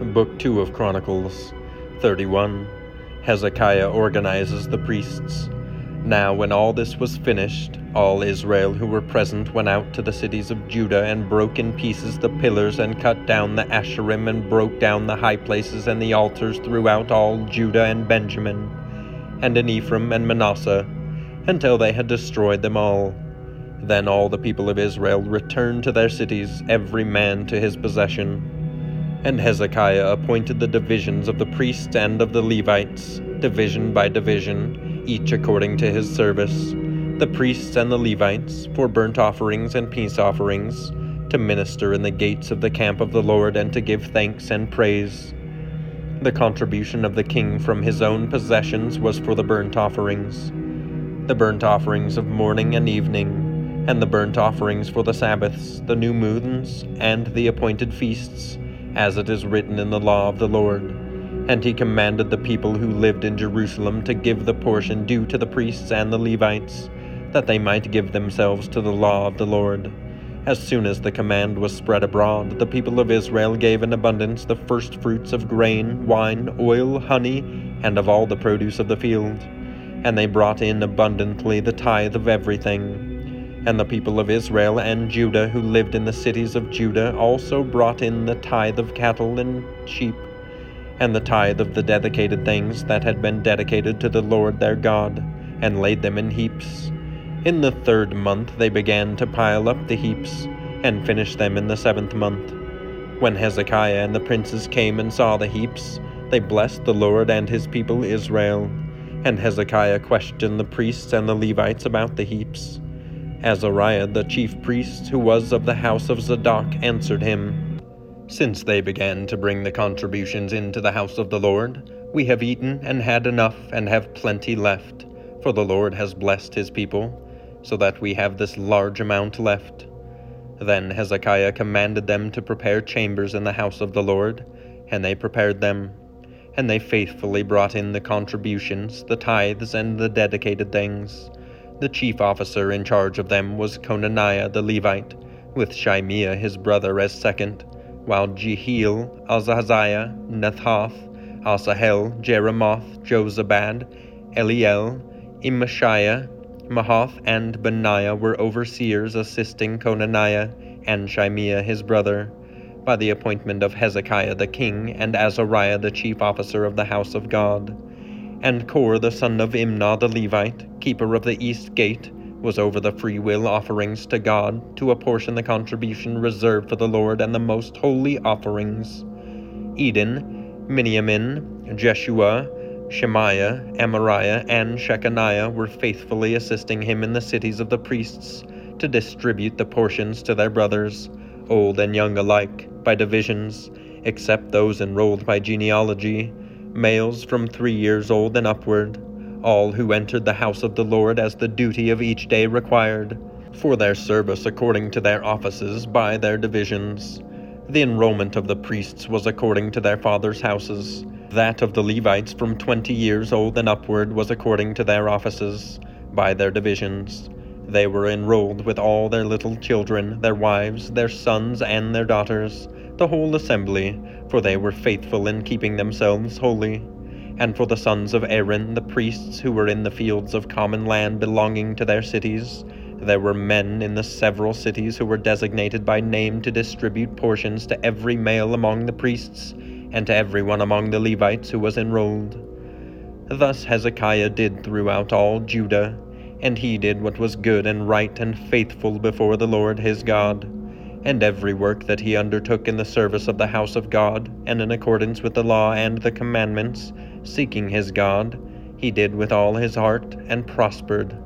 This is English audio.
Book 2 of Chronicles 31. Hezekiah organizes the priests. Now, when all this was finished, all Israel who were present went out to the cities of Judah and broke in pieces the pillars and cut down the Asherim and broke down the high places and the altars throughout all Judah and Benjamin, and in Ephraim and Manasseh, until they had destroyed them all. Then all the people of Israel returned to their cities, every man to his possession. And Hezekiah appointed the divisions of the priests and of the Levites, division by division, each according to his service, the priests and the Levites, for burnt offerings and peace offerings, to minister in the gates of the camp of the Lord and to give thanks and praise. The contribution of the king from his own possessions was for the burnt offerings, the burnt offerings of morning and evening, and the burnt offerings for the Sabbaths, the new moons, and the appointed feasts as it is written in the law of the Lord. And he commanded the people who lived in Jerusalem to give the portion due to the priests and the Levites, that they might give themselves to the law of the Lord. As soon as the command was spread abroad, the people of Israel gave in abundance the first fruits of grain, wine, oil, honey, and of all the produce of the field. And they brought in abundantly the tithe of everything and the people of Israel and Judah who lived in the cities of Judah also brought in the tithe of cattle and sheep, and the tithe of the dedicated things that had been dedicated to the Lord their God, and laid them in heaps. In the third month they began to pile up the heaps, and finished them in the seventh month. When Hezekiah and the princes came and saw the heaps, they blessed the Lord and his people Israel. And Hezekiah questioned the priests and the Levites about the heaps. Azariah the chief priest, who was of the house of Zadok, answered him, Since they began to bring the contributions into the house of the Lord, we have eaten and had enough and have plenty left, for the Lord has blessed his people, so that we have this large amount left. Then Hezekiah commanded them to prepare chambers in the house of the Lord, and they prepared them. And they faithfully brought in the contributions, the tithes, and the dedicated things. The chief officer in charge of them was Conaniah the Levite, with Shimei his brother as second, while Jehiel, Azaziah, Nahath, Asahel, Jerimoth, Jozabad, Eliel, Ismachiah, Mahath, and Benaiah were overseers assisting Conaniah and Shimei his brother, by the appointment of Hezekiah the king and Azariah the chief officer of the house of God. And Kore the son of Imnah the Levite, keeper of the east gate, was over the freewill offerings to God to apportion the contribution reserved for the Lord and the most holy offerings. Eden, Miniamin, Jeshua, Shemaiah, Amariah, and Shecaniah were faithfully assisting him in the cities of the priests to distribute the portions to their brothers, old and young alike, by divisions, except those enrolled by genealogy males from three years old and upward, all who entered the house of the Lord as the duty of each day required, for their service according to their offices by their divisions. The enrollment of the priests was according to their fathers' houses. That of the Levites from twenty years old and upward was according to their offices, by their divisions. They were enrolled with all their little children, their wives, their sons, and their daughters, the whole assembly, for they were faithful in keeping themselves holy. And for the sons of Aaron, the priests who were in the fields of common land belonging to their cities, there were men in the several cities who were designated by name to distribute portions to every male among the priests, and to every one among the Levites who was enrolled. Thus Hezekiah did throughout all Judah, and he did what was good and right and faithful before the Lord his God and every work that he undertook in the service of the house of God, and in accordance with the law and the commandments, seeking his God, he did with all his heart and prospered.